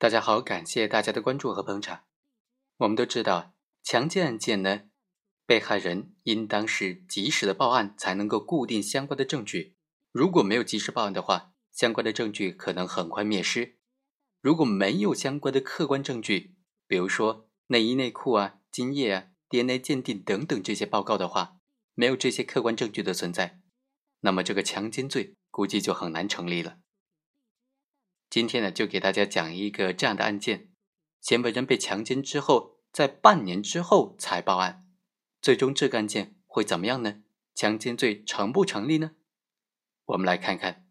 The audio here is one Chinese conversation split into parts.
大家好，感谢大家的关注和捧场。我们都知道，强奸案件呢，被害人应当是及时的报案，才能够固定相关的证据。如果没有及时报案的话，相关的证据可能很快灭失。如果没有相关的客观证据，比如说内衣内裤啊、精液啊、DNA 鉴定等等这些报告的话，没有这些客观证据的存在，那么这个强奸罪估计就很难成立了。今天呢，就给大家讲一个这样的案件：嫌疑人被强奸之后，在半年之后才报案，最终这个案件会怎么样呢？强奸罪成不成立呢？我们来看看。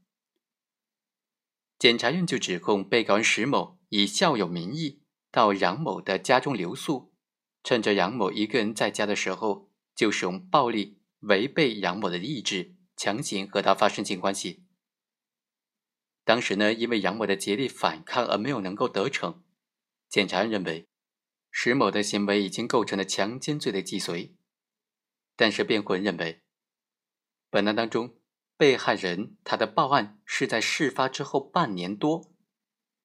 检察院就指控被告人石某以校友名义到杨某的家中留宿，趁着杨某一个人在家的时候，就使用暴力违背杨某的意志，强行和他发生性关系。当时呢，因为杨某的竭力反抗而没有能够得逞，检察院认为石某的行为已经构成了强奸罪的既遂。但是辩护人认为，本案当中被害人他的报案是在事发之后半年多，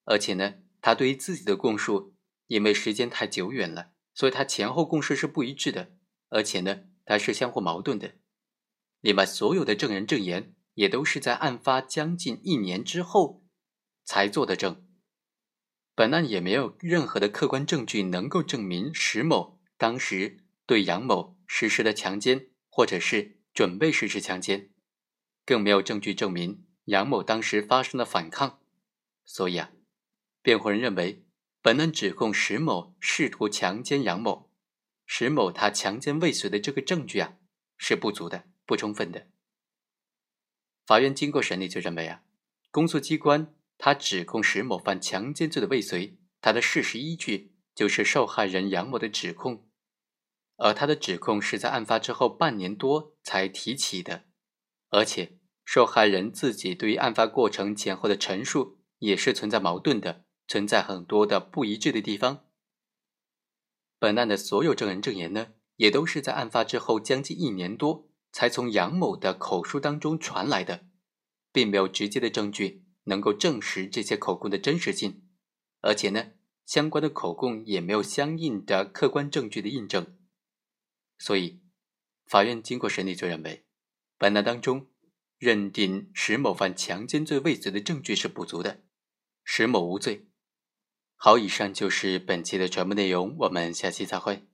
而且呢，他对于自己的供述因为时间太久远了，所以他前后供述是不一致的，而且呢，他是相互矛盾的。另外，所有的证人证言。也都是在案发将近一年之后才做的证，本案也没有任何的客观证据能够证明石某当时对杨某实施了强奸，或者是准备实施强奸，更没有证据证明杨某当时发生了反抗，所以啊，辩护人认为本案指控石某试图强奸杨某，石某他强奸未遂的这个证据啊是不足的、不充分的。法院经过审理，就认为啊，公诉机关他指控石某犯强奸罪的未遂，他的事实依据就是受害人杨某的指控，而他的指控是在案发之后半年多才提起的，而且受害人自己对于案发过程前后的陈述也是存在矛盾的，存在很多的不一致的地方。本案的所有证人证言呢，也都是在案发之后将近一年多。才从杨某的口述当中传来的，并没有直接的证据能够证实这些口供的真实性，而且呢，相关的口供也没有相应的客观证据的印证，所以，法院经过审理就认为，本案当中认定石某犯强奸罪未遂的证据是不足的，石某无罪。好，以上就是本期的全部内容，我们下期再会。